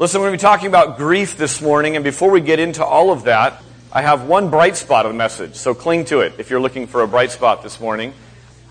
Listen, we're going to be talking about grief this morning, and before we get into all of that, I have one bright spot of the message, so cling to it if you're looking for a bright spot this morning.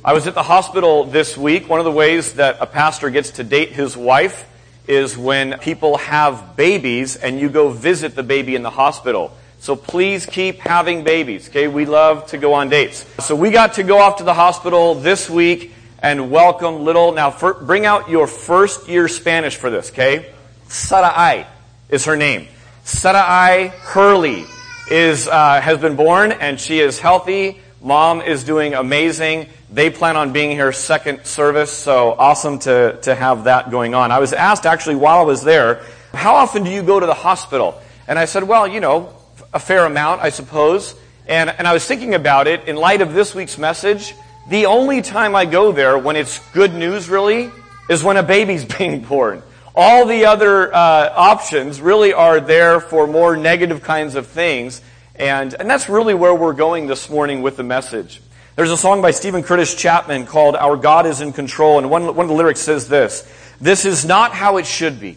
I was at the hospital this week. One of the ways that a pastor gets to date his wife is when people have babies and you go visit the baby in the hospital. So please keep having babies, okay? We love to go on dates. So we got to go off to the hospital this week and welcome little, now for, bring out your first year Spanish for this, okay? Sarai is her name. Sarai Hurley is, uh, has been born and she is healthy. Mom is doing amazing. They plan on being here second service, so awesome to, to have that going on. I was asked actually while I was there, how often do you go to the hospital? And I said, well, you know, a fair amount, I suppose. And, and I was thinking about it in light of this week's message. The only time I go there when it's good news really is when a baby's being born. All the other uh, options really are there for more negative kinds of things. And, and that's really where we're going this morning with the message. There's a song by Steven Curtis Chapman called Our God is in Control. And one, one of the lyrics says this This is not how it should be.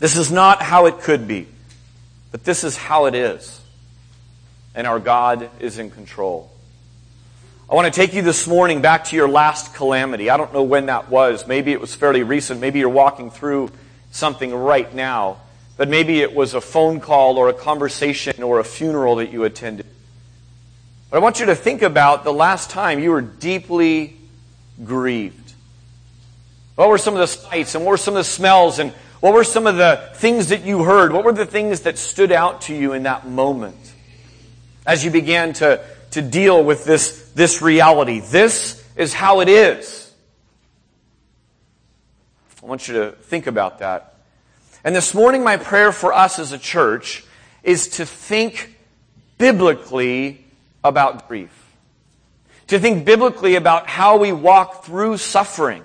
This is not how it could be. But this is how it is. And our God is in control. I want to take you this morning back to your last calamity. I don't know when that was. Maybe it was fairly recent. Maybe you're walking through something right now. But maybe it was a phone call or a conversation or a funeral that you attended. But I want you to think about the last time you were deeply grieved. What were some of the sights and what were some of the smells and what were some of the things that you heard? What were the things that stood out to you in that moment as you began to to deal with this, this reality. This is how it is. I want you to think about that. And this morning, my prayer for us as a church is to think biblically about grief. To think biblically about how we walk through suffering.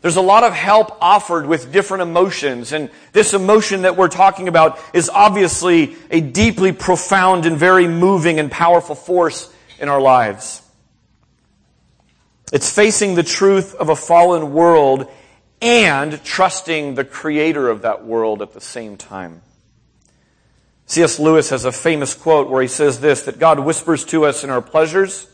There's a lot of help offered with different emotions, and this emotion that we're talking about is obviously a deeply profound and very moving and powerful force in our lives. It's facing the truth of a fallen world and trusting the creator of that world at the same time. C.S. Lewis has a famous quote where he says this, that God whispers to us in our pleasures,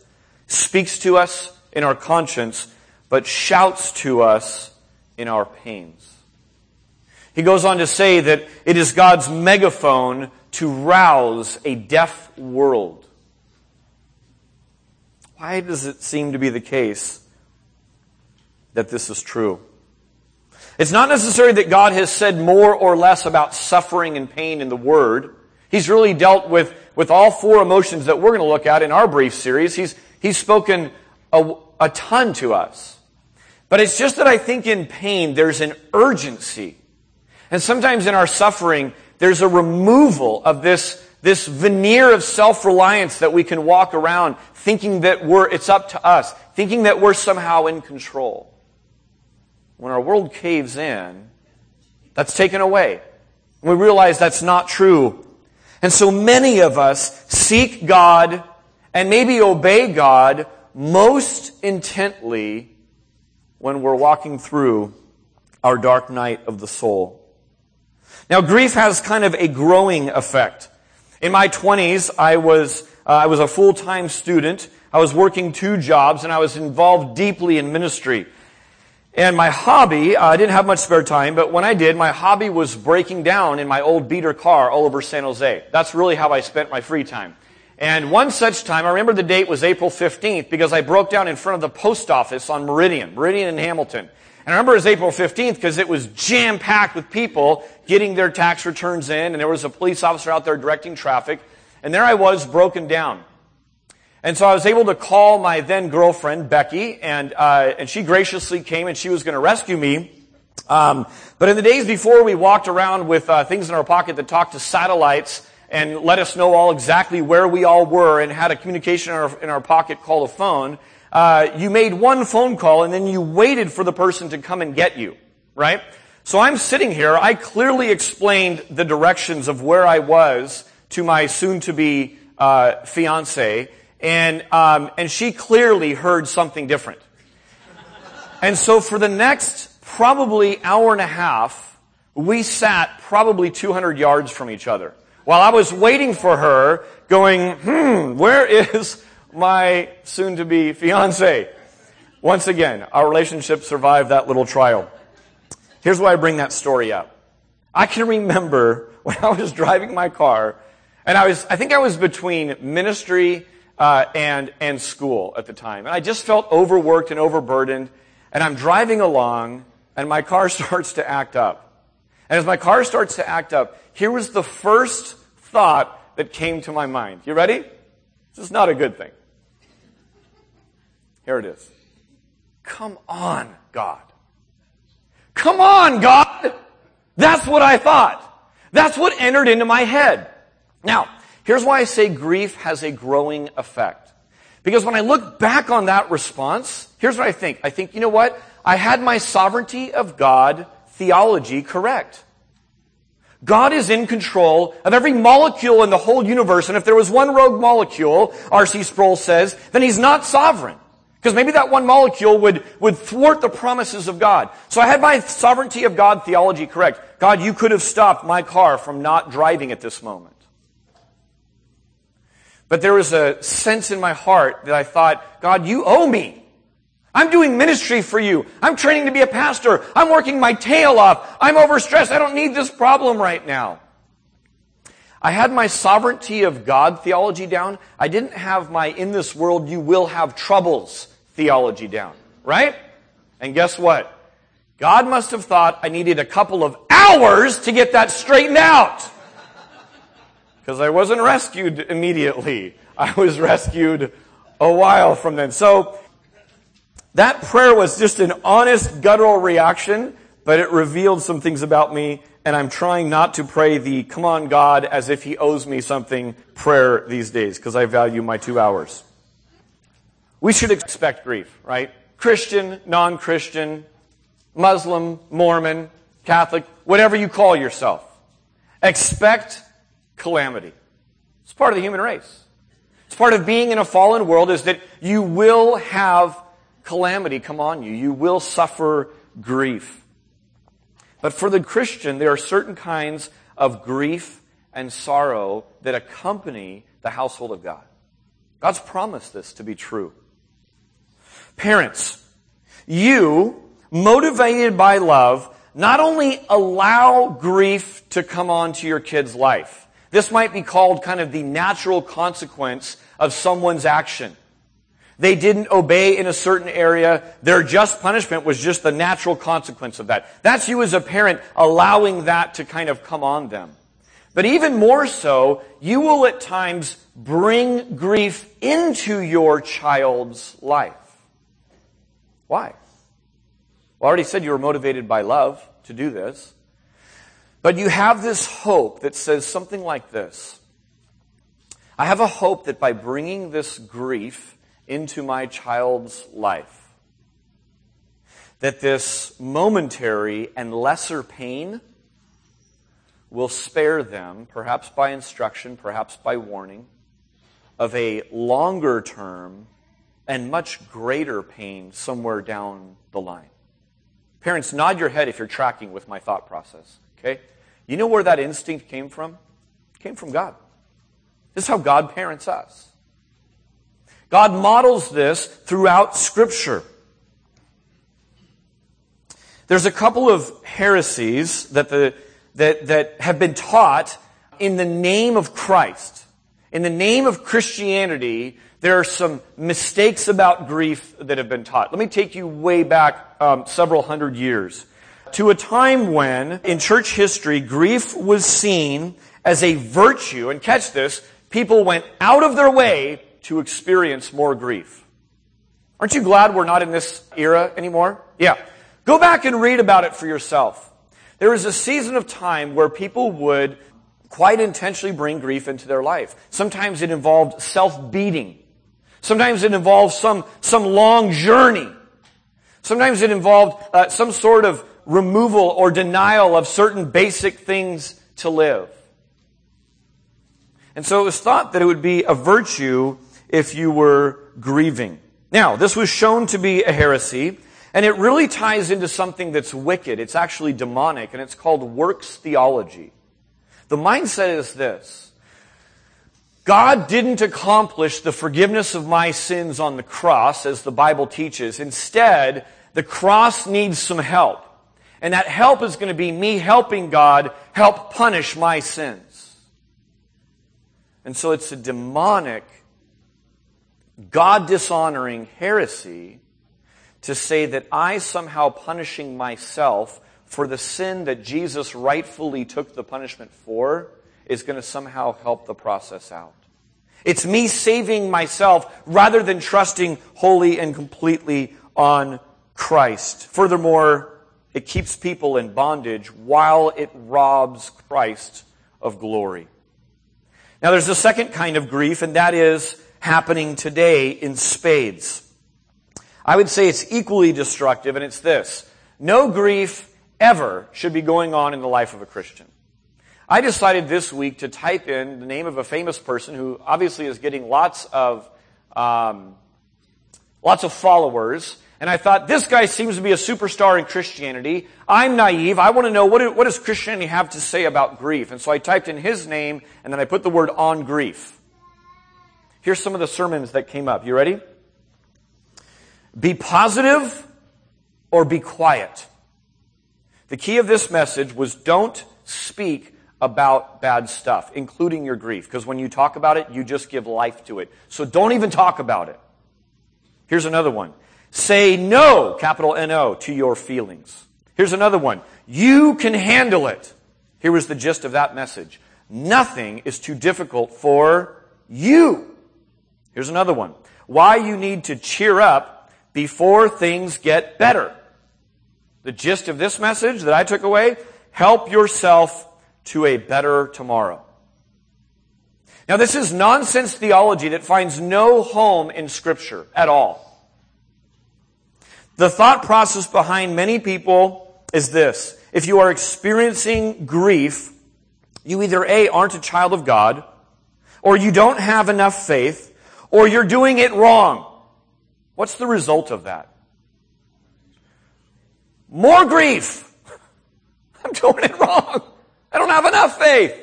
speaks to us in our conscience, but shouts to us in our pains. He goes on to say that it is God's megaphone to rouse a deaf world. Why does it seem to be the case that this is true? It's not necessary that God has said more or less about suffering and pain in the Word. He's really dealt with, with all four emotions that we're going to look at in our brief series. He's, he's spoken a, a ton to us. But it's just that I think in pain, there's an urgency. And sometimes in our suffering, there's a removal of this, this veneer of self-reliance that we can walk around thinking that we're, it's up to us, thinking that we're somehow in control. When our world caves in, that's taken away. We realize that's not true. And so many of us seek God and maybe obey God most intently when we're walking through our dark night of the soul. Now, grief has kind of a growing effect. In my 20s, I was, uh, I was a full-time student. I was working two jobs and I was involved deeply in ministry. And my hobby, uh, I didn't have much spare time, but when I did, my hobby was breaking down in my old beater car all over San Jose. That's really how I spent my free time. And one such time, I remember the date was April 15th because I broke down in front of the post office on Meridian, Meridian and Hamilton. And I remember it was April 15th because it was jam packed with people getting their tax returns in and there was a police officer out there directing traffic. And there I was broken down. And so I was able to call my then girlfriend, Becky, and, uh, and she graciously came and she was going to rescue me. Um, but in the days before we walked around with uh, things in our pocket that talked to satellites and let us know all exactly where we all were and had a communication in our, in our pocket called a phone, uh, you made one phone call and then you waited for the person to come and get you, right? So I'm sitting here. I clearly explained the directions of where I was to my soon-to-be uh, fiance, and um, and she clearly heard something different. And so for the next probably hour and a half, we sat probably 200 yards from each other. While I was waiting for her, going, hmm, where is my soon to be fiance? Once again, our relationship survived that little trial. Here's why I bring that story up. I can remember when I was driving my car, and I was, I think I was between ministry uh, and and school at the time, and I just felt overworked and overburdened. And I'm driving along, and my car starts to act up. And as my car starts to act up, here was the first thought that came to my mind. You ready? This is not a good thing. Here it is. Come on, God. Come on, God! That's what I thought. That's what entered into my head. Now, here's why I say grief has a growing effect. Because when I look back on that response, here's what I think. I think, you know what? I had my sovereignty of God theology correct. God is in control of every molecule in the whole universe, and if there was one rogue molecule, R.C. Sproul says, then he's not sovereign. Because maybe that one molecule would, would thwart the promises of God. So I had my sovereignty of God theology correct. God, you could have stopped my car from not driving at this moment. But there was a sense in my heart that I thought, God, you owe me. I'm doing ministry for you. I'm training to be a pastor. I'm working my tail off. I'm overstressed. I don't need this problem right now. I had my sovereignty of God theology down. I didn't have my in this world you will have troubles theology down, right? And guess what? God must have thought I needed a couple of hours to get that straightened out. Because I wasn't rescued immediately. I was rescued a while from then. So, that prayer was just an honest guttural reaction, but it revealed some things about me, and I'm trying not to pray the come on God as if he owes me something prayer these days, because I value my two hours. We should expect grief, right? Christian, non-Christian, Muslim, Mormon, Catholic, whatever you call yourself. Expect calamity. It's part of the human race. It's part of being in a fallen world is that you will have calamity come on you. You will suffer grief. But for the Christian, there are certain kinds of grief and sorrow that accompany the household of God. God's promised this to be true. Parents, you, motivated by love, not only allow grief to come onto your kid's life. This might be called kind of the natural consequence of someone's action. They didn't obey in a certain area. Their just punishment was just the natural consequence of that. That's you as a parent allowing that to kind of come on them. But even more so, you will at times bring grief into your child's life. Why? Well, I already said you were motivated by love to do this. But you have this hope that says something like this. I have a hope that by bringing this grief into my child's life, that this momentary and lesser pain will spare them, perhaps by instruction, perhaps by warning, of a longer term and much greater pain somewhere down the line. Parents, nod your head if you're tracking with my thought process. Okay? You know where that instinct came from? It came from God. This is how God parents us. God models this throughout Scripture. There's a couple of heresies that, the, that, that have been taught in the name of Christ. In the name of Christianity, there are some mistakes about grief that have been taught. Let me take you way back um, several hundred years to a time when, in church history, grief was seen as a virtue. And catch this, people went out of their way to experience more grief. Aren't you glad we're not in this era anymore? Yeah. Go back and read about it for yourself. There was a season of time where people would quite intentionally bring grief into their life. Sometimes it involved self-beating. Sometimes it involved some, some long journey. Sometimes it involved uh, some sort of removal or denial of certain basic things to live. And so it was thought that it would be a virtue if you were grieving. Now, this was shown to be a heresy, And it really ties into something that's wicked. It's actually demonic, and it's called works theology. The mindset is this. God didn't accomplish the forgiveness of my sins on the cross, as the Bible teaches. Instead, the cross needs some help. And that help is going to be me helping God help punish my sins. And so it's a demonic, God dishonoring heresy to say that I somehow punishing myself for the sin that Jesus rightfully took the punishment for is going to somehow help the process out. It's me saving myself rather than trusting wholly and completely on Christ. Furthermore, it keeps people in bondage while it robs Christ of glory. Now there's a second kind of grief, and that is happening today in spades. I would say it's equally destructive, and it's this. No grief ever should be going on in the life of a Christian. I decided this week to type in the name of a famous person who obviously is getting lots of um, lots of followers, and I thought this guy seems to be a superstar in Christianity. I'm naive. I want to know what, what does Christianity have to say about grief, and so I typed in his name, and then I put the word on grief. Here's some of the sermons that came up. You ready? Be positive or be quiet. The key of this message was don't speak about bad stuff, including your grief, because when you talk about it, you just give life to it. So don't even talk about it. Here's another one. Say no, capital N-O, to your feelings. Here's another one. You can handle it. Here was the gist of that message. Nothing is too difficult for you. Here's another one. Why you need to cheer up before things get better. The gist of this message that I took away, help yourself to a better tomorrow. Now this is nonsense theology that finds no home in scripture at all. The thought process behind many people is this. If you are experiencing grief, you either A, aren't a child of God, or you don't have enough faith, or you're doing it wrong. What's the result of that? More grief. I'm doing it wrong. I don't have enough faith.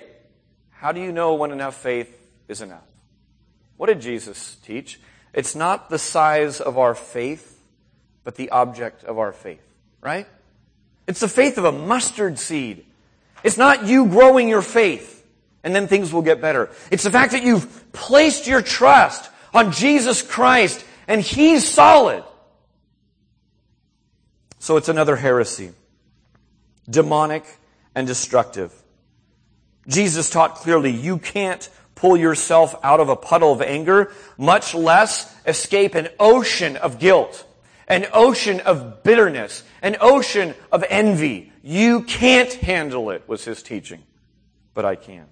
How do you know when enough faith is enough? What did Jesus teach? It's not the size of our faith, but the object of our faith, right? It's the faith of a mustard seed. It's not you growing your faith and then things will get better. It's the fact that you've placed your trust on Jesus Christ and he's solid. So it's another heresy. Demonic and destructive. Jesus taught clearly you can't pull yourself out of a puddle of anger, much less escape an ocean of guilt, an ocean of bitterness, an ocean of envy. You can't handle it, was his teaching. But I can.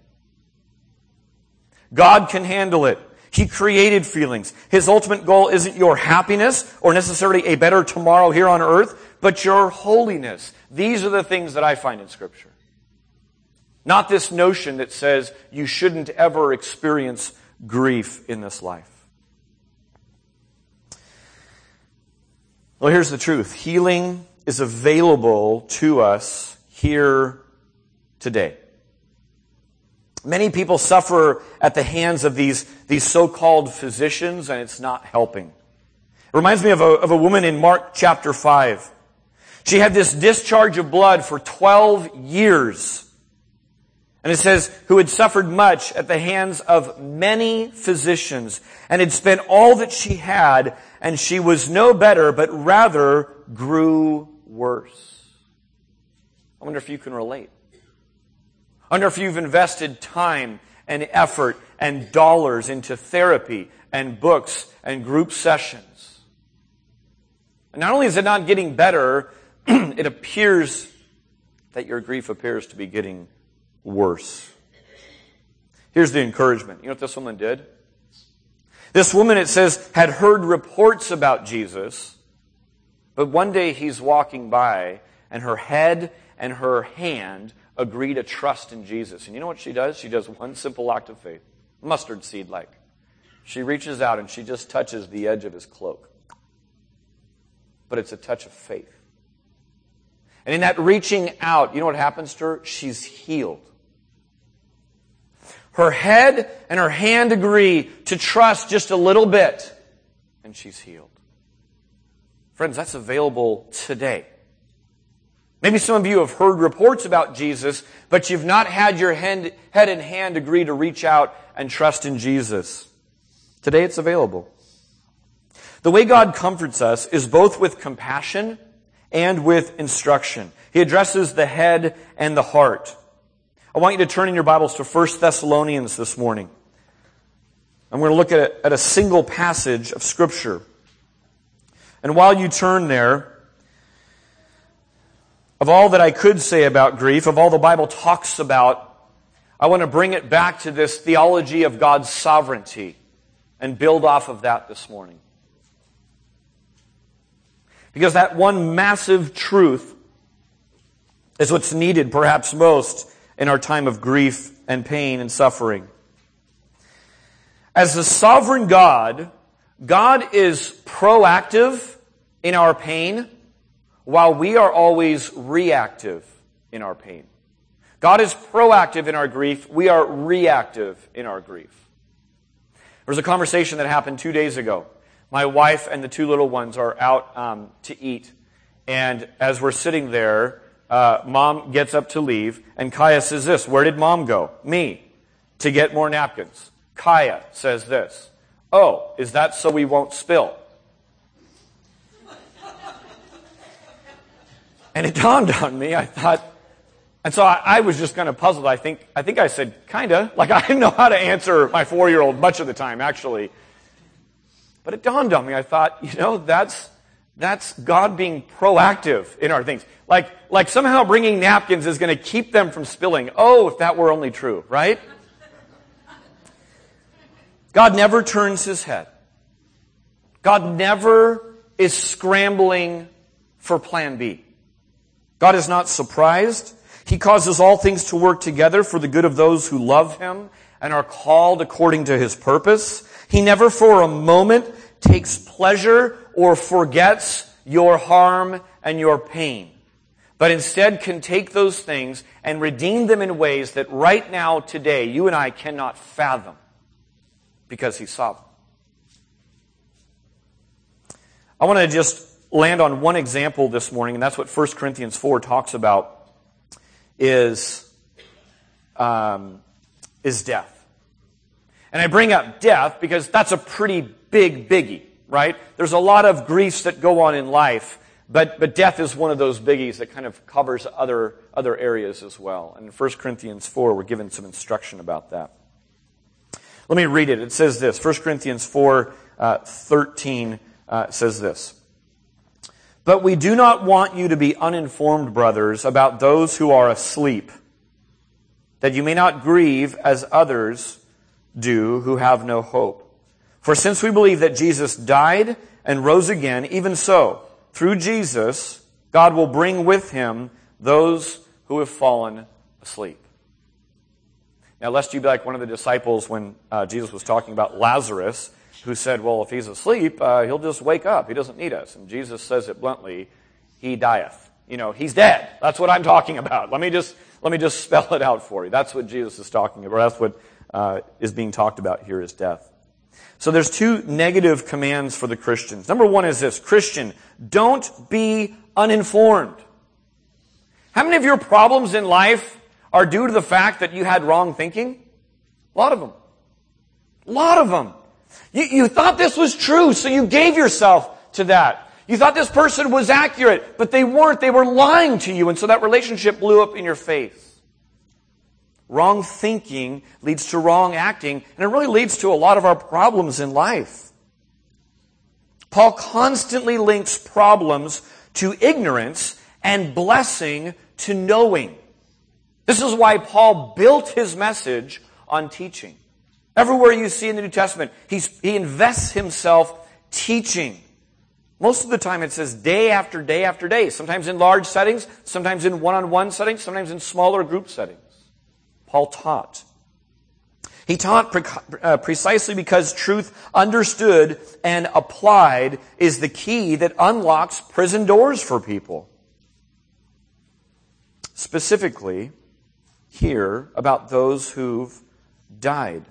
God can handle it. He created feelings. His ultimate goal isn't your happiness or necessarily a better tomorrow here on earth, but your holiness. These are the things that I find in Scripture. Not this notion that says you shouldn't ever experience grief in this life. Well, here's the truth. Healing is available to us here today. Many people suffer at the hands of these, these so-called physicians and it's not helping. It reminds me of a, of a woman in Mark chapter 5. She had this discharge of blood for 12 years. And it says, who had suffered much at the hands of many physicians and had spent all that she had and she was no better, but rather grew worse. I wonder if you can relate. I wonder if you've invested time and effort and dollars into therapy and books and group sessions. And not only is it not getting better, it appears that your grief appears to be getting worse. Here's the encouragement. You know what this woman did? This woman, it says, had heard reports about Jesus, but one day he's walking by and her head and her hand agree to trust in Jesus. And you know what she does? She does one simple act of faith, mustard seed like. She reaches out and she just touches the edge of his cloak. but it's a touch of faith. And in that reaching out, you know what happens to her? She's healed. Her head and her hand agree to trust just a little bit, and she's healed. Friends, that's available today. Maybe some of you have heard reports about Jesus, but you've not had your head, and hand agree to reach out and trust in Jesus. Today it's available. The way God comforts us is both with compassion and with instruction. He addresses the head and the heart. I want you to turn in your Bibles to 1 Thessalonians this morning. I'm going to look at a, at a single passage of Scripture. And while you turn there, of all that I could say about grief, of all the Bible talks about, I want to bring it back to this theology of God's sovereignty and build off of that this morning. Because that one massive truth is what's needed perhaps most in our time of grief and pain and suffering. As the sovereign God, God is proactive in our pain while we are always reactive in our pain. God is proactive in our grief. We are reactive in our grief. There was a conversation that happened two days ago. My wife and the two little ones are out um, to eat. And as we're sitting there, uh, mom gets up to leave, and Kaya says this Where did mom go? Me. To get more napkins. Kaya says this Oh, is that so we won't spill? And it dawned on me, I thought, and so I, I was just kind of puzzled. I think, I think I said, kinda. Like I didn't know how to answer my four year old much of the time, actually. But it dawned on me, I thought, you know, that's, that's God being proactive in our things. Like, like somehow bringing napkins is going to keep them from spilling. Oh, if that were only true, right? God never turns his head. God never is scrambling for plan B. God is not surprised. He causes all things to work together for the good of those who love him and are called according to his purpose. He never for a moment takes pleasure or forgets your harm and your pain, but instead can take those things and redeem them in ways that right now, today, you and I cannot fathom because he's sovereign. I want to just land on one example this morning, and that's what 1 Corinthians 4 talks about, is, um, is death. And I bring up death because that's a pretty big biggie, right? There's a lot of griefs that go on in life, but, but death is one of those biggies that kind of covers other, other areas as well. And in 1 Corinthians 4, we're given some instruction about that. Let me read it. It says this 1 Corinthians 4 uh, 13 uh, says this. But we do not want you to be uninformed, brothers, about those who are asleep, that you may not grieve as others do who have no hope. For since we believe that Jesus died and rose again, even so, through Jesus, God will bring with him those who have fallen asleep. Now, lest you be like one of the disciples when uh, Jesus was talking about Lazarus, who said, Well, if he's asleep, uh, he'll just wake up. He doesn't need us. And Jesus says it bluntly, He dieth. You know, he's dead. That's what I'm talking about. Let me just, let me just spell it out for you. That's what Jesus is talking about. That's what uh, is being talked about here is death. So there's two negative commands for the Christians. Number one is this Christian, don't be uninformed. How many of your problems in life are due to the fact that you had wrong thinking? A lot of them. A lot of them. You, you thought this was true, so you gave yourself to that. You thought this person was accurate, but they weren't. They were lying to you, and so that relationship blew up in your face. Wrong thinking leads to wrong acting, and it really leads to a lot of our problems in life. Paul constantly links problems to ignorance and blessing to knowing. This is why Paul built his message on teaching. Everywhere you see in the New Testament, he invests himself teaching. Most of the time it says day after day after day, sometimes in large settings, sometimes in one-on-one settings, sometimes in smaller group settings. Paul taught. He taught pre- uh, precisely because truth understood and applied is the key that unlocks prison doors for people. Specifically, here about those who've died.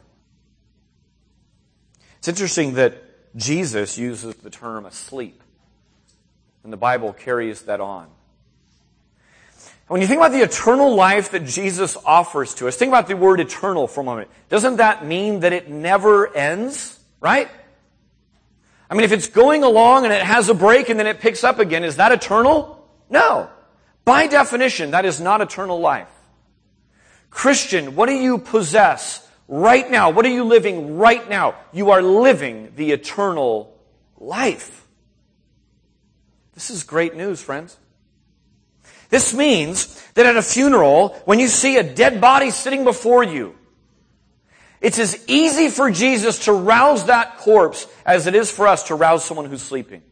It's interesting that Jesus uses the term asleep, and the Bible carries that on. When you think about the eternal life that Jesus offers to us, think about the word eternal for a moment. Doesn't that mean that it never ends? Right? I mean, if it's going along and it has a break and then it picks up again, is that eternal? No. By definition, that is not eternal life. Christian, what do you possess right now? What are you living right now? You are living the eternal life. This is great news, friends. This means that at a funeral, when you see a dead body sitting before you, it's as easy for Jesus to rouse that corpse as it is for us to rouse someone who's sleeping.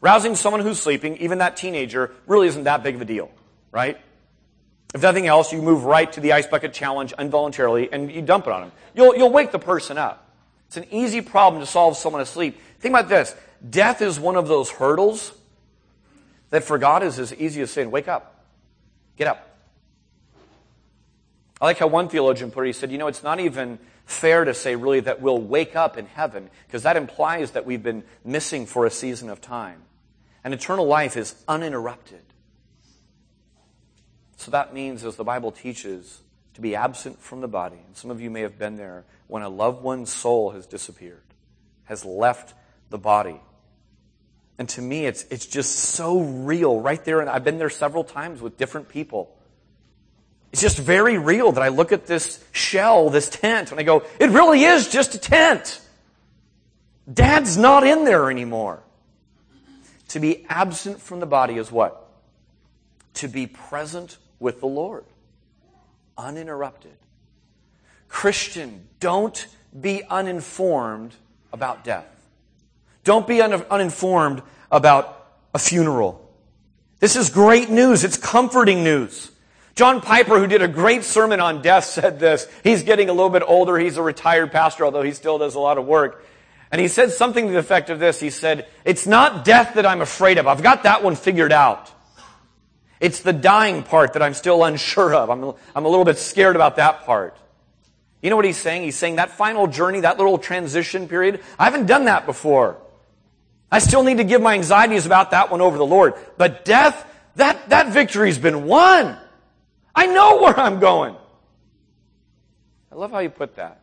Rousing someone who's sleeping, even that teenager, really isn't that big of a deal, right? If nothing else, you move right to the ice bucket challenge involuntarily and you dump it on them. You'll, you'll wake the person up. It's an easy problem to solve someone asleep. Think about this. Death is one of those hurdles that for God is as easy as saying, wake up. Get up. I like how one theologian put it. He said, you know, it's not even fair to say really that we'll wake up in heaven because that implies that we've been missing for a season of time. And eternal life is uninterrupted. So that means, as the Bible teaches, to be absent from the body. And some of you may have been there when a loved one's soul has disappeared, has left the body. And to me, it's, it's just so real right there. And I've been there several times with different people. It's just very real that I look at this shell, this tent, and I go, it really is just a tent. Dad's not in there anymore. To be absent from the body is what? To be present with the Lord. Uninterrupted. Christian, don't be uninformed about death. Don't be un- uninformed about a funeral. This is great news. It's comforting news. John Piper, who did a great sermon on death, said this. He's getting a little bit older. He's a retired pastor, although he still does a lot of work. And he said something to the effect of this. He said, It's not death that I'm afraid of. I've got that one figured out. It's the dying part that I'm still unsure of. I'm, I'm a little bit scared about that part. You know what he's saying? He's saying that final journey, that little transition period, I haven't done that before. I still need to give my anxieties about that one over the Lord. But death, that, that victory's been won. I know where I'm going. I love how you put that.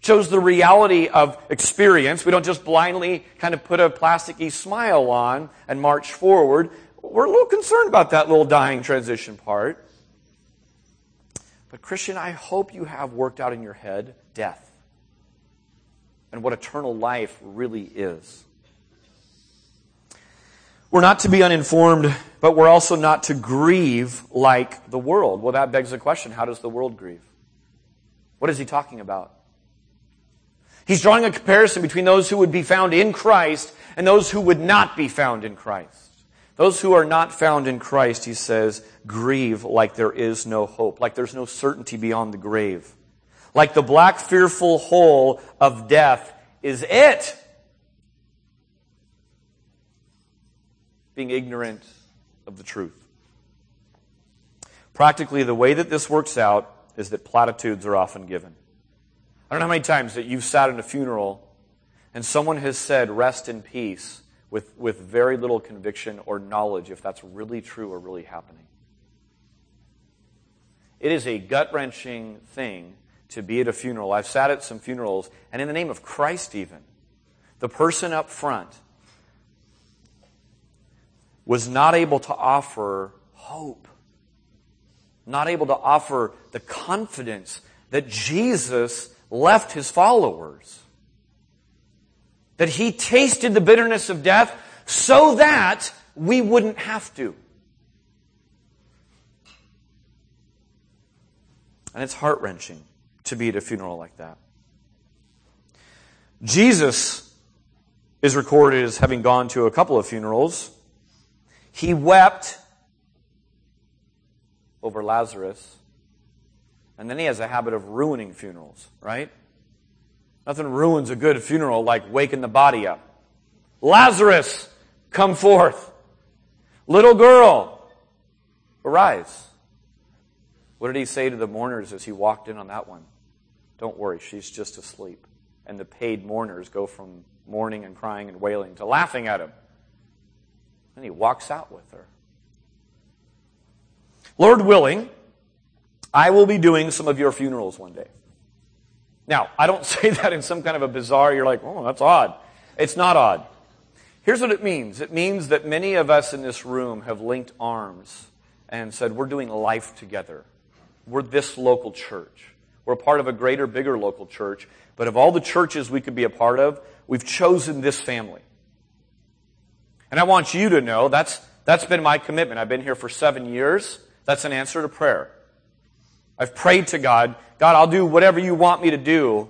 Shows the reality of experience. We don't just blindly kind of put a plasticky smile on and march forward we're a little concerned about that little dying transition part. But, Christian, I hope you have worked out in your head death and what eternal life really is. We're not to be uninformed, but we're also not to grieve like the world. Well, that begs the question how does the world grieve? What is he talking about? He's drawing a comparison between those who would be found in Christ and those who would not be found in Christ. Those who are not found in Christ, he says, grieve like there is no hope, like there's no certainty beyond the grave. Like the black fearful hole of death is it. Being ignorant of the truth. Practically, the way that this works out is that platitudes are often given. I don't know how many times that you've sat in a funeral and someone has said, rest in peace, with, with very little conviction or knowledge if that's really true or really happening. It is a gut wrenching thing to be at a funeral. I've sat at some funerals, and in the name of Christ, even, the person up front was not able to offer hope, not able to offer the confidence that Jesus left his followers that he tasted the bitterness of death so that we wouldn't have to. And it's heart wrenching to be at a funeral like that. Jesus is recorded as having gone to a couple of funerals. He wept over Lazarus. And then he has a habit of ruining funerals, right? Nothing ruins a good funeral like waking the body up. Lazarus, come forth. Little girl, arise. What did he say to the mourners as he walked in on that one? Don't worry, she's just asleep. And the paid mourners go from mourning and crying and wailing to laughing at him. And he walks out with her. Lord willing, I will be doing some of your funerals one day. Now, I don't say that in some kind of a bizarre, you're like, oh, that's odd. It's not odd. Here's what it means it means that many of us in this room have linked arms and said, we're doing life together. We're this local church. We're part of a greater, bigger local church. But of all the churches we could be a part of, we've chosen this family. And I want you to know that's, that's been my commitment. I've been here for seven years. That's an answer to prayer. I've prayed to God, God, I'll do whatever you want me to do.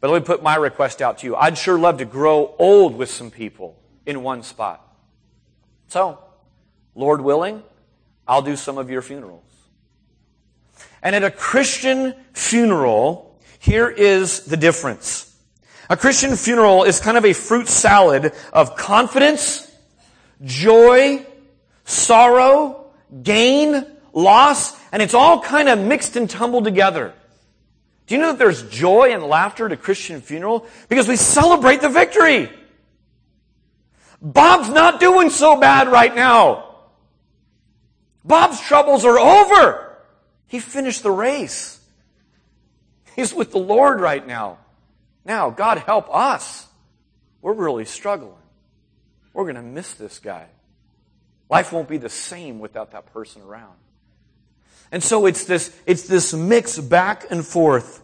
But let me put my request out to you. I'd sure love to grow old with some people in one spot. So, Lord willing, I'll do some of your funerals. And at a Christian funeral, here is the difference. A Christian funeral is kind of a fruit salad of confidence, joy, sorrow, gain, loss, and it's all kind of mixed and tumbled together. Do you know that there's joy and laughter at a Christian funeral? Because we celebrate the victory. Bob's not doing so bad right now. Bob's troubles are over. He finished the race. He's with the Lord right now. Now, God help us. We're really struggling. We're going to miss this guy. Life won't be the same without that person around. And so it's this, it's this mix back and forth.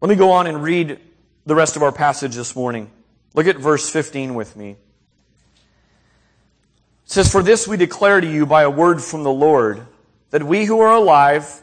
Let me go on and read the rest of our passage this morning. Look at verse 15 with me. It says, For this we declare to you by a word from the Lord, that we who are alive,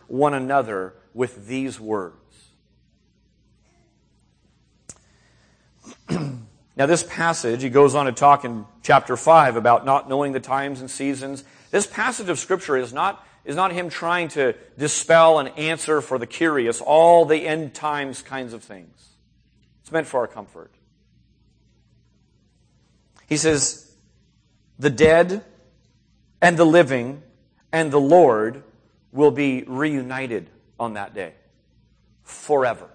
one another with these words. Now, this passage, he goes on to talk in chapter 5 about not knowing the times and seasons. This passage of Scripture is not, is not him trying to dispel and answer for the curious all the end times kinds of things. It's meant for our comfort. He says, The dead and the living and the Lord will be reunited on that day forever.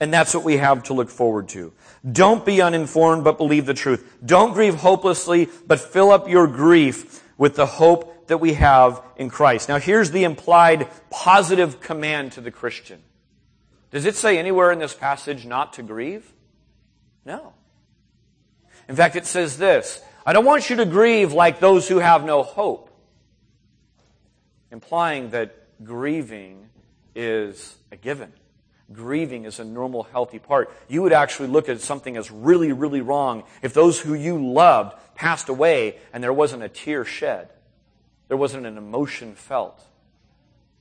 And that's what we have to look forward to. Don't be uninformed, but believe the truth. Don't grieve hopelessly, but fill up your grief with the hope that we have in Christ. Now here's the implied positive command to the Christian. Does it say anywhere in this passage not to grieve? No. In fact, it says this, I don't want you to grieve like those who have no hope. Implying that grieving is a given grieving is a normal, healthy part. You would actually look at something as really, really wrong if those who you loved passed away and there wasn't a tear shed. There wasn't an emotion felt.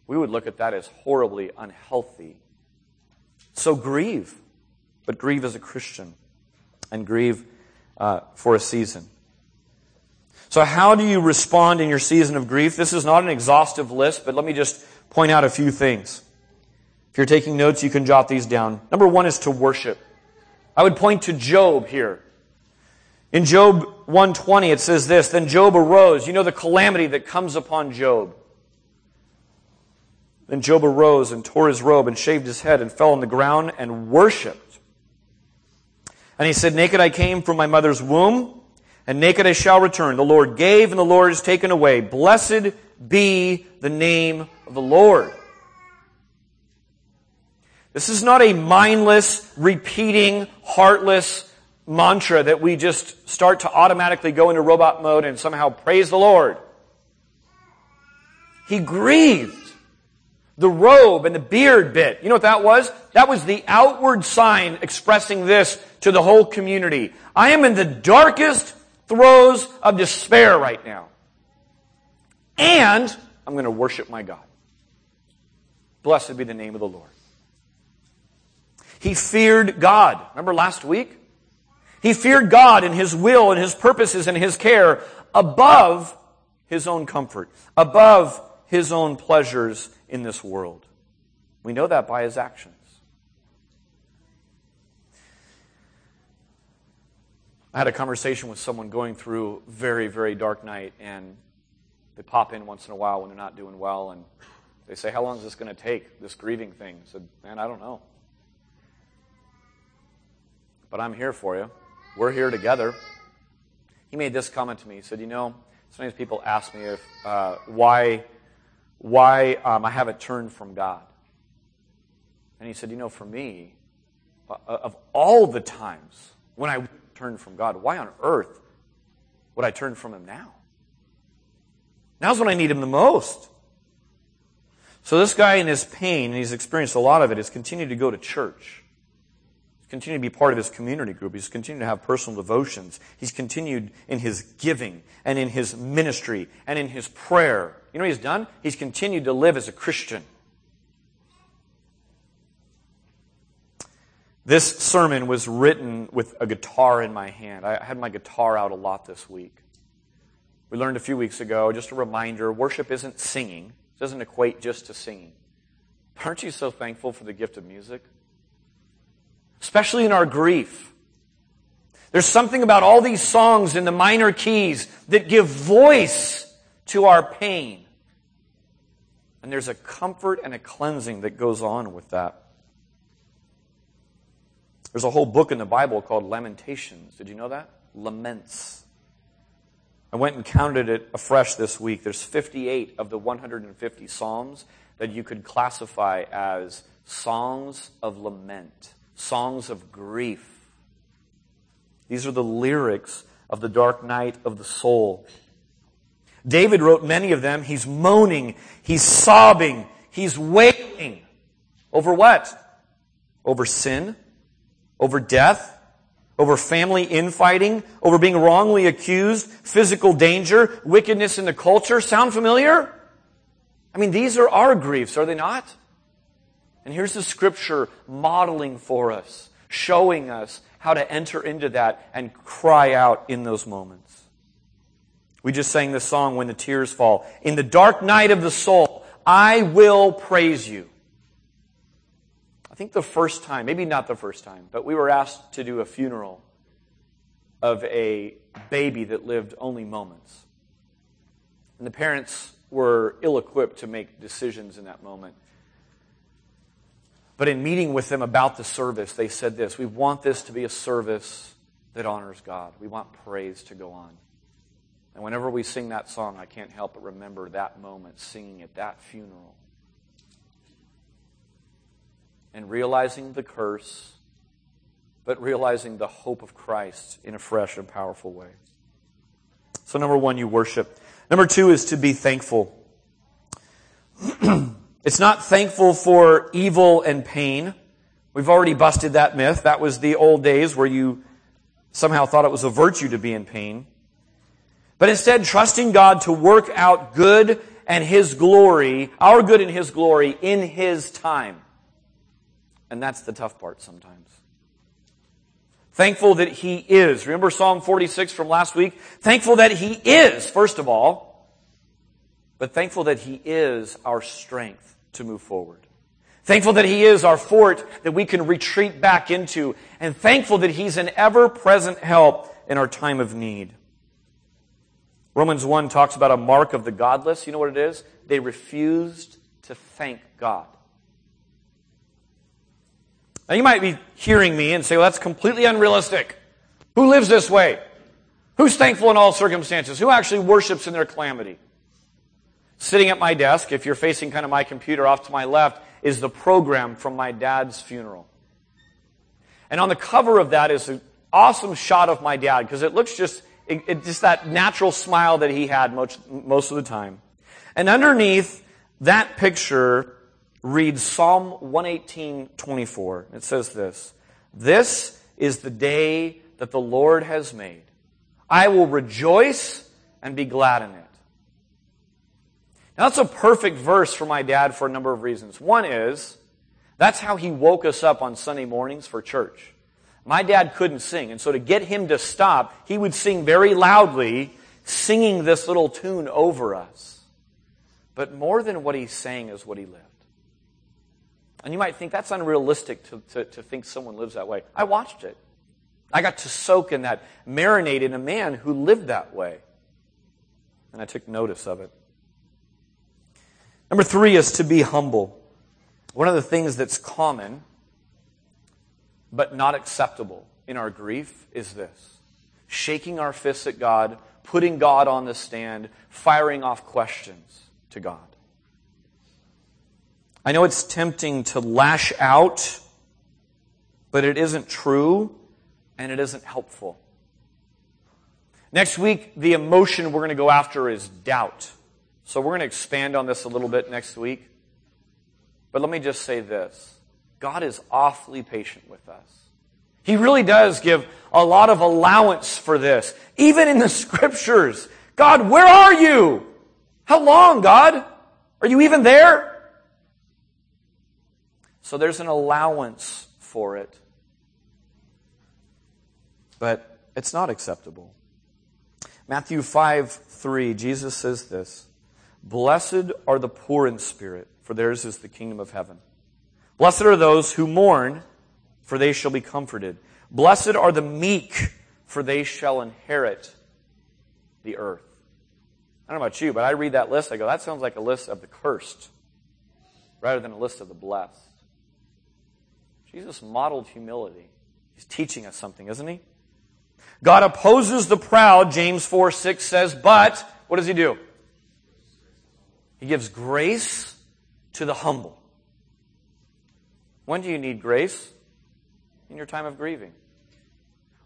We would look at that as horribly unhealthy. So grieve, but grieve as a Christian and grieve uh, for a season. So how do you respond in your season of grief? This is not an exhaustive list, but let me just point out a few things. If you're taking notes, you can jot these down. Number one is to worship. I would point to Job here. In Job 120, it says this, Then Job arose. You know the calamity that comes upon Job. Then Job arose and tore his robe and shaved his head and fell on the ground and worshiped. And he said, Naked I came from my mother's womb, and naked I shall return. The Lord gave, and the Lord has taken away. Blessed be the name of the Lord. This is not a mindless, repeating, heartless mantra that we just start to automatically go into robot mode and somehow praise the Lord. He grieved. The robe and the beard bit. You know what that was? That was the outward sign expressing this to the whole community. I am in the darkest throes of despair right now. And I'm going to worship my God. Blessed be the name of the Lord. He feared God. Remember last week? He feared God and His will and His purposes and His care above His own comfort, above His own pleasures in this world. We know that by His actions. I had a conversation with someone going through very, very dark night, and they pop in once in a while when they're not doing well, and they say, How long is this going to take, this grieving thing? I said, Man, I don't know. But I'm here for you. We're here together. He made this comment to me. He said, You know, sometimes people ask me if, uh, why, why um, I haven't turned from God. And he said, You know, for me, uh, of all the times when I turned from God, why on earth would I turn from Him now? Now's when I need Him the most. So this guy in his pain, and he's experienced a lot of it, has continued to go to church. He's continued to be part of his community group. He's continued to have personal devotions. He's continued in his giving and in his ministry and in his prayer. You know what he's done? He's continued to live as a Christian. This sermon was written with a guitar in my hand. I had my guitar out a lot this week. We learned a few weeks ago, just a reminder worship isn't singing, it doesn't equate just to singing. Aren't you so thankful for the gift of music? Especially in our grief. There's something about all these songs in the minor keys that give voice to our pain. And there's a comfort and a cleansing that goes on with that. There's a whole book in the Bible called Lamentations. Did you know that? Laments. I went and counted it afresh this week. There's 58 of the 150 Psalms that you could classify as songs of lament, songs of grief. These are the lyrics of the dark night of the soul. David wrote many of them. He's moaning, he's sobbing, he's wailing. Over what? Over sin, over death, over family infighting, over being wrongly accused, physical danger, wickedness in the culture. Sound familiar? I mean, these are our griefs, are they not? And here's the scripture modeling for us, showing us how to enter into that and cry out in those moments. We just sang this song, When the Tears Fall. In the dark night of the soul, I will praise you. I think the first time, maybe not the first time, but we were asked to do a funeral of a baby that lived only moments. And the parents were ill equipped to make decisions in that moment. But in meeting with them about the service, they said this We want this to be a service that honors God. We want praise to go on. And whenever we sing that song, I can't help but remember that moment singing at that funeral and realizing the curse, but realizing the hope of Christ in a fresh and powerful way. So, number one, you worship. Number two is to be thankful. it's not thankful for evil and pain. We've already busted that myth. That was the old days where you somehow thought it was a virtue to be in pain. But instead, trusting God to work out good and His glory, our good and His glory, in His time. And that's the tough part sometimes. Thankful that He is. Remember Psalm 46 from last week? Thankful that He is, first of all, but thankful that He is our strength to move forward. Thankful that He is our fort that we can retreat back into, and thankful that He's an ever present help in our time of need. Romans 1 talks about a mark of the godless. You know what it is? They refused to thank God. Now you might be hearing me and say, well, that's completely unrealistic. Who lives this way? Who's thankful in all circumstances? Who actually worships in their calamity? Sitting at my desk, if you're facing kind of my computer off to my left, is the program from my dad's funeral. And on the cover of that is an awesome shot of my dad because it looks just, it, it, just that natural smile that he had most, most of the time. And underneath that picture reads Psalm 118, 24. It says this This is the day that the Lord has made. I will rejoice and be glad in it. Now, that's a perfect verse for my dad for a number of reasons. One is, that's how he woke us up on Sunday mornings for church. My dad couldn't sing, and so to get him to stop, he would sing very loudly, singing this little tune over us. But more than what he sang is what he lived. And you might think that's unrealistic to, to, to think someone lives that way. I watched it. I got to soak in that, marinate in a man who lived that way. And I took notice of it. Number three is to be humble. One of the things that's common but not acceptable in our grief is this shaking our fists at God, putting God on the stand, firing off questions to God. I know it's tempting to lash out, but it isn't true and it isn't helpful. Next week, the emotion we're going to go after is doubt. So we're going to expand on this a little bit next week. But let me just say this God is awfully patient with us. He really does give a lot of allowance for this. Even in the scriptures. God, where are you? How long, God? Are you even there? So there's an allowance for it. But it's not acceptable. Matthew 5 3, Jesus says this Blessed are the poor in spirit, for theirs is the kingdom of heaven. Blessed are those who mourn, for they shall be comforted. Blessed are the meek, for they shall inherit the earth. I don't know about you, but I read that list, I go, that sounds like a list of the cursed rather than a list of the blessed. Jesus modeled humility. He's teaching us something, isn't he? God opposes the proud, James 4 6 says, but what does he do? He gives grace to the humble. When do you need grace? In your time of grieving.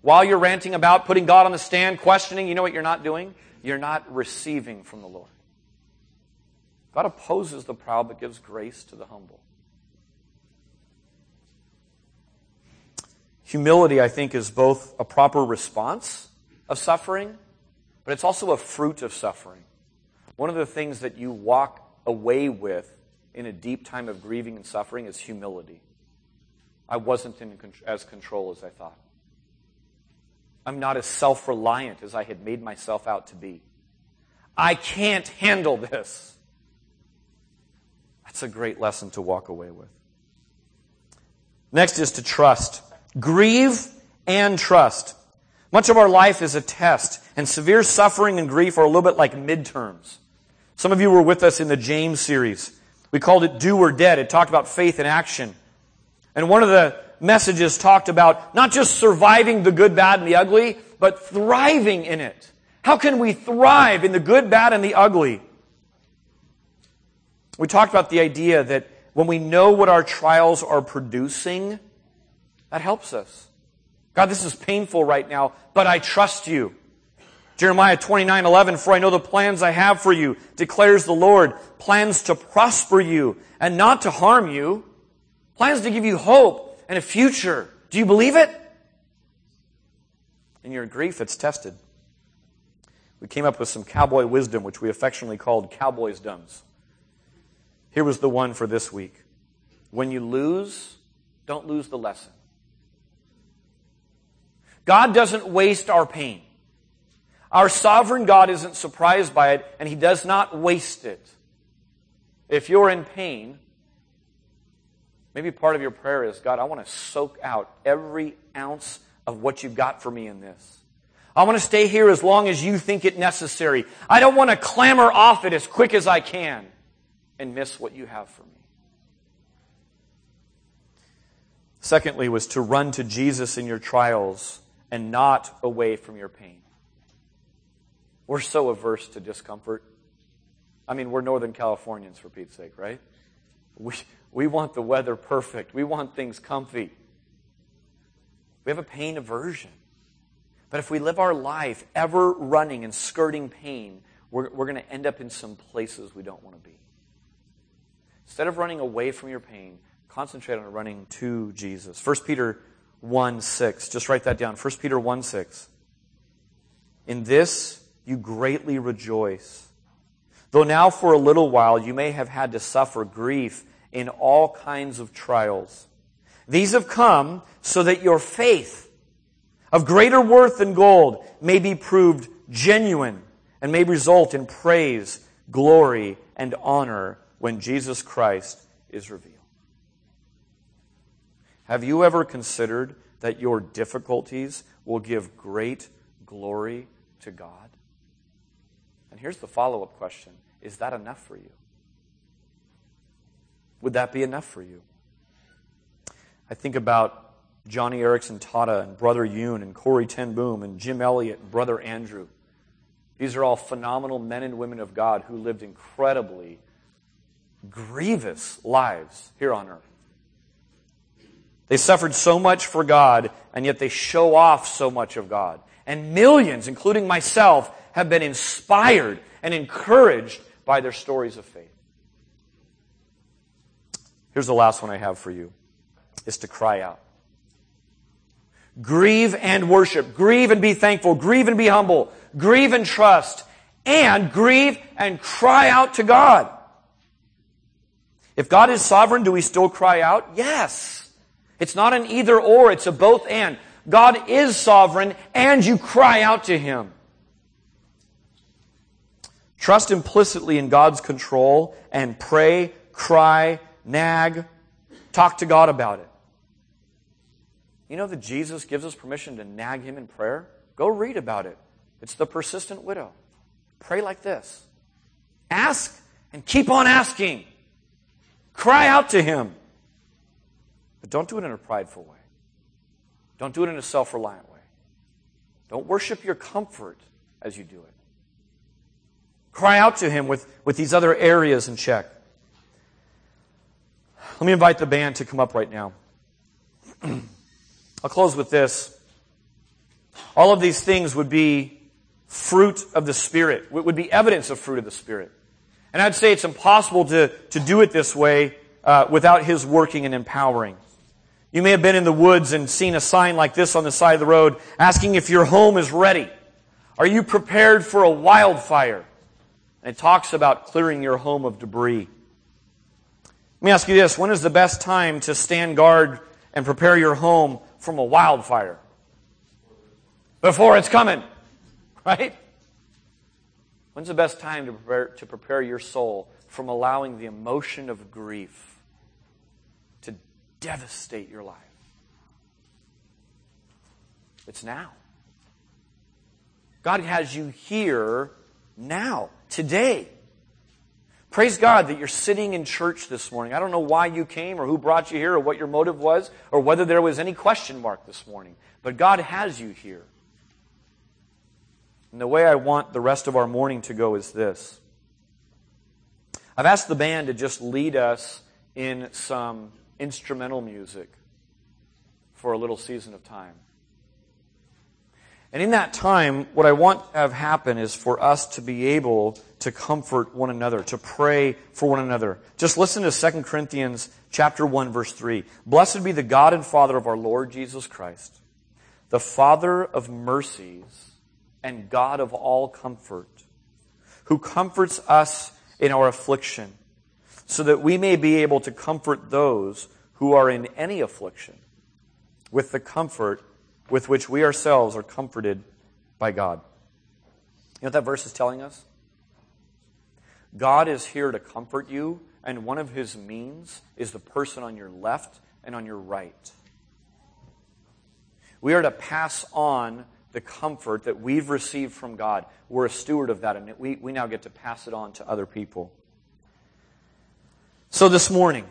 While you're ranting about putting God on the stand, questioning, you know what you're not doing? You're not receiving from the Lord. God opposes the proud but gives grace to the humble. Humility, I think, is both a proper response of suffering, but it's also a fruit of suffering. One of the things that you walk away with in a deep time of grieving and suffering is humility. I wasn't in as control as I thought. I'm not as self reliant as I had made myself out to be. I can't handle this. That's a great lesson to walk away with. Next is to trust. Grieve and trust. Much of our life is a test, and severe suffering and grief are a little bit like midterms. Some of you were with us in the James series. We called it Do or Dead. It talked about faith and action. And one of the messages talked about not just surviving the good, bad, and the ugly, but thriving in it. How can we thrive in the good, bad, and the ugly? We talked about the idea that when we know what our trials are producing, that helps us. God, this is painful right now, but I trust you. Jeremiah 29, 11, for I know the plans I have for you, declares the Lord, plans to prosper you and not to harm you, plans to give you hope and a future. Do you believe it? In your grief, it's tested. We came up with some cowboy wisdom, which we affectionately called cowboy's dumbs. Here was the one for this week. When you lose, don't lose the lesson. God doesn't waste our pain. Our sovereign God isn't surprised by it, and He does not waste it. If you're in pain, maybe part of your prayer is God, I want to soak out every ounce of what you've got for me in this. I want to stay here as long as you think it necessary. I don't want to clamor off it as quick as I can and miss what you have for me. Secondly, was to run to Jesus in your trials and not away from your pain. We're so averse to discomfort. I mean, we're Northern Californians, for Pete's sake, right? We, we want the weather perfect. We want things comfy. We have a pain aversion. But if we live our life ever running and skirting pain, we're, we're going to end up in some places we don't want to be. Instead of running away from your pain, concentrate on running to Jesus. 1 Peter 1 6. Just write that down. 1 Peter 1 6. In this you greatly rejoice. Though now for a little while you may have had to suffer grief in all kinds of trials. These have come so that your faith, of greater worth than gold, may be proved genuine and may result in praise, glory, and honor when Jesus Christ is revealed. Have you ever considered that your difficulties will give great glory to God? And here's the follow up question Is that enough for you? Would that be enough for you? I think about Joni Eareckson Tada and Brother Yun and Corrie ten Boom and Jim Elliot and Brother Andrew. These are all phenomenal men and women of God who lived incredibly grievous lives here on earth. They suffered so much for God, and yet they show off so much of God. And millions, including myself, have been inspired and encouraged by their stories of faith. Here's the last one I have for you is to cry out. Grieve and worship. Grieve and be thankful. Grieve and be humble. Grieve and trust. And grieve and cry out to God. If God is sovereign, do we still cry out? Yes. It's not an either or, it's a both and. God is sovereign and you cry out to Him. Trust implicitly in God's control and pray, cry, nag, talk to God about it. You know that Jesus gives us permission to nag Him in prayer? Go read about it. It's the persistent widow. Pray like this Ask and keep on asking. Cry out to Him. But don't do it in a prideful way. Don't do it in a self reliant way. Don't worship your comfort as you do it. Cry out to Him with, with these other areas in check. Let me invite the band to come up right now. I'll close with this. All of these things would be fruit of the Spirit, it would be evidence of fruit of the Spirit. And I'd say it's impossible to, to do it this way uh, without His working and empowering. You may have been in the woods and seen a sign like this on the side of the road asking if your home is ready. Are you prepared for a wildfire? And it talks about clearing your home of debris. Let me ask you this when is the best time to stand guard and prepare your home from a wildfire? Before it's coming, right? When's the best time to prepare, to prepare your soul from allowing the emotion of grief devastate your life? It's now. God has you here now, today. Praise God that you're sitting in church this morning. I don't know why you came or who brought you here or what your motive was or whether there was any question mark this morning. But God has you here. And the way I want the rest of our morning to go is this. I've asked the band to just lead us in some instrumental music for a little season of time. And in that time, what I want to have happen is for us to be able to comfort one another, to pray for one another. Just listen to 2 Corinthians chapter 1 verse 3. Blessed be the God and Father of our Lord Jesus Christ, the Father of mercies and God of all comfort, who comforts us in our affliction, so that we may be able to comfort those who are in any affliction with the comfort with which we ourselves are comforted by God. You know what that verse is telling us? God is here to comfort you, and one of his means is the person on your left and on your right. We are to pass on the comfort that we've received from God. We're a steward of that, and we, we now get to pass it on to other people. So this morning,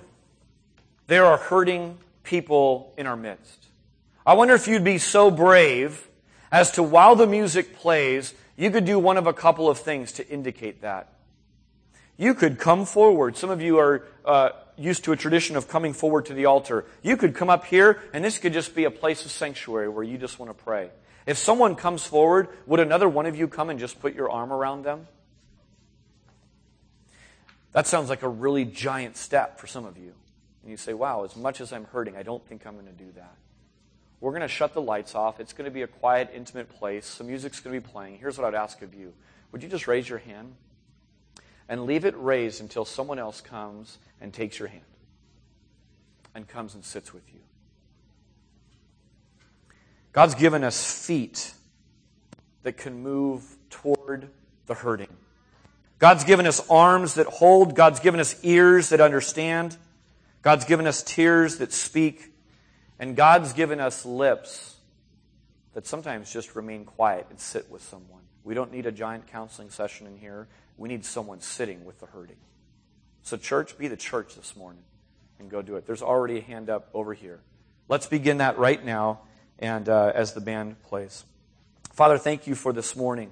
there are hurting people in our midst. I wonder if you'd be so brave as to while the music plays, you could do one of a couple of things to indicate that. You could come forward. Some of you are uh, used to a tradition of coming forward to the altar. You could come up here, and this could just be a place of sanctuary where you just want to pray. If someone comes forward, would another one of you come and just put your arm around them? That sounds like a really giant step for some of you. And you say, wow, as much as I'm hurting, I don't think I'm going to do that. We're going to shut the lights off. It's going to be a quiet, intimate place. Some music's going to be playing. Here's what I'd ask of you Would you just raise your hand? And leave it raised until someone else comes and takes your hand and comes and sits with you. God's given us feet that can move toward the hurting. God's given us arms that hold. God's given us ears that understand. God's given us tears that speak. And God's given us lips that sometimes just remain quiet and sit with someone. We don't need a giant counseling session in here. We need someone sitting with the hurting. So, church, be the church this morning and go do it. There's already a hand up over here. Let's begin that right now and uh, as the band plays. Father, thank you for this morning.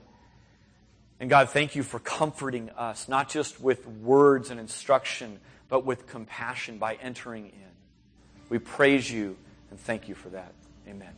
And God, thank you for comforting us, not just with words and instruction, but with compassion by entering in. We praise you and thank you for that. Amen.